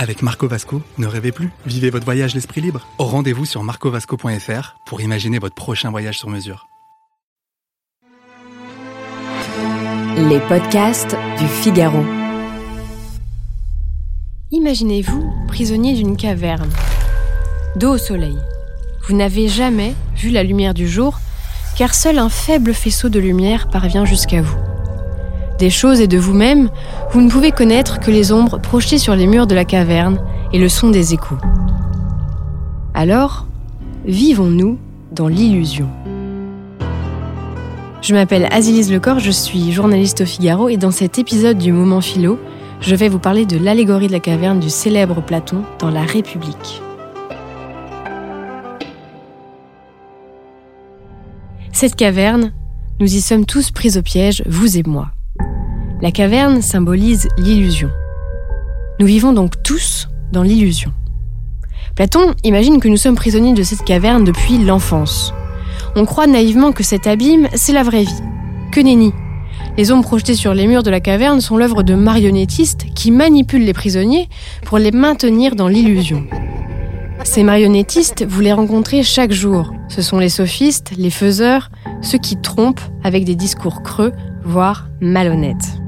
Avec Marco Vasco, ne rêvez plus, vivez votre voyage l'esprit libre. Au rendez-vous sur marcovasco.fr pour imaginer votre prochain voyage sur mesure. Les podcasts du Figaro. Imaginez-vous prisonnier d'une caverne, dos au soleil. Vous n'avez jamais vu la lumière du jour, car seul un faible faisceau de lumière parvient jusqu'à vous. Des choses et de vous-même, vous ne pouvez connaître que les ombres projetées sur les murs de la caverne et le son des échos. Alors, vivons-nous dans l'illusion Je m'appelle Azilise Lecor, je suis journaliste au Figaro et dans cet épisode du Moment Philo, je vais vous parler de l'allégorie de la caverne du célèbre Platon dans La République. Cette caverne, nous y sommes tous pris au piège, vous et moi. La caverne symbolise l'illusion. Nous vivons donc tous dans l'illusion. Platon imagine que nous sommes prisonniers de cette caverne depuis l'enfance. On croit naïvement que cet abîme, c'est la vraie vie. Que nenni Les ombres projetées sur les murs de la caverne sont l'œuvre de marionnettistes qui manipulent les prisonniers pour les maintenir dans l'illusion. Ces marionnettistes, vous les rencontrez chaque jour. Ce sont les sophistes, les faiseurs, ceux qui trompent avec des discours creux, voire malhonnêtes.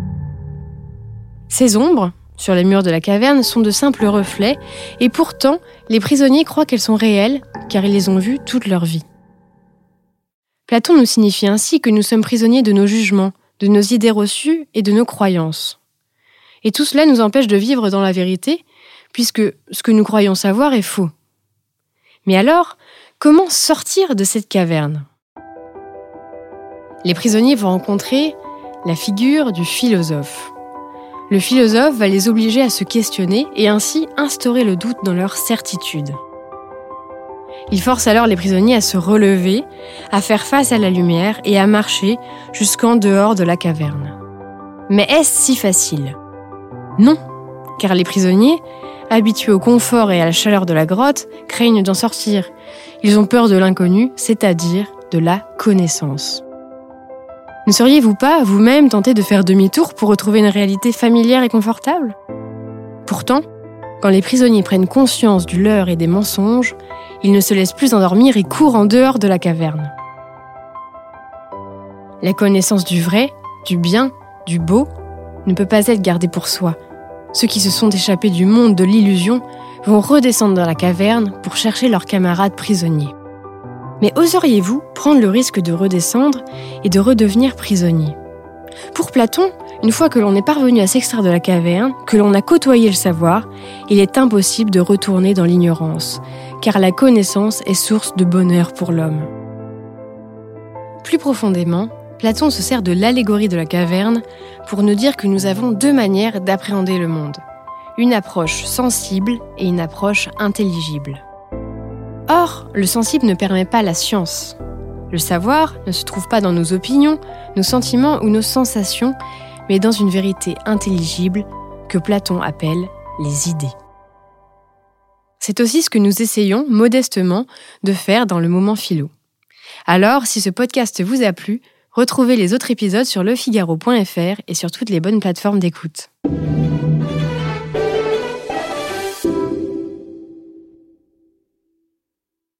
Ces ombres, sur les murs de la caverne, sont de simples reflets, et pourtant, les prisonniers croient qu'elles sont réelles, car ils les ont vues toute leur vie. Platon nous signifie ainsi que nous sommes prisonniers de nos jugements, de nos idées reçues et de nos croyances. Et tout cela nous empêche de vivre dans la vérité, puisque ce que nous croyons savoir est faux. Mais alors, comment sortir de cette caverne? Les prisonniers vont rencontrer la figure du philosophe. Le philosophe va les obliger à se questionner et ainsi instaurer le doute dans leur certitude. Il force alors les prisonniers à se relever, à faire face à la lumière et à marcher jusqu'en dehors de la caverne. Mais est-ce si facile? Non, car les prisonniers, habitués au confort et à la chaleur de la grotte, craignent d'en sortir. Ils ont peur de l'inconnu, c'est-à-dire de la connaissance. Ne seriez-vous pas vous-même tenté de faire demi-tour pour retrouver une réalité familière et confortable? Pourtant, quand les prisonniers prennent conscience du leurre et des mensonges, ils ne se laissent plus endormir et courent en dehors de la caverne. La connaissance du vrai, du bien, du beau, ne peut pas être gardée pour soi. Ceux qui se sont échappés du monde de l'illusion vont redescendre dans la caverne pour chercher leurs camarades prisonniers. Mais oseriez-vous prendre le risque de redescendre et de redevenir prisonnier? Pour Platon, une fois que l'on est parvenu à s'extraire de la caverne, que l'on a côtoyé le savoir, il est impossible de retourner dans l'ignorance, car la connaissance est source de bonheur pour l'homme. Plus profondément, Platon se sert de l'allégorie de la caverne pour nous dire que nous avons deux manières d'appréhender le monde. Une approche sensible et une approche intelligible. Or, le sensible ne permet pas la science. Le savoir ne se trouve pas dans nos opinions, nos sentiments ou nos sensations, mais dans une vérité intelligible que Platon appelle les idées. C'est aussi ce que nous essayons modestement de faire dans le moment philo. Alors, si ce podcast vous a plu, retrouvez les autres épisodes sur lefigaro.fr et sur toutes les bonnes plateformes d'écoute.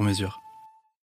sur mesure.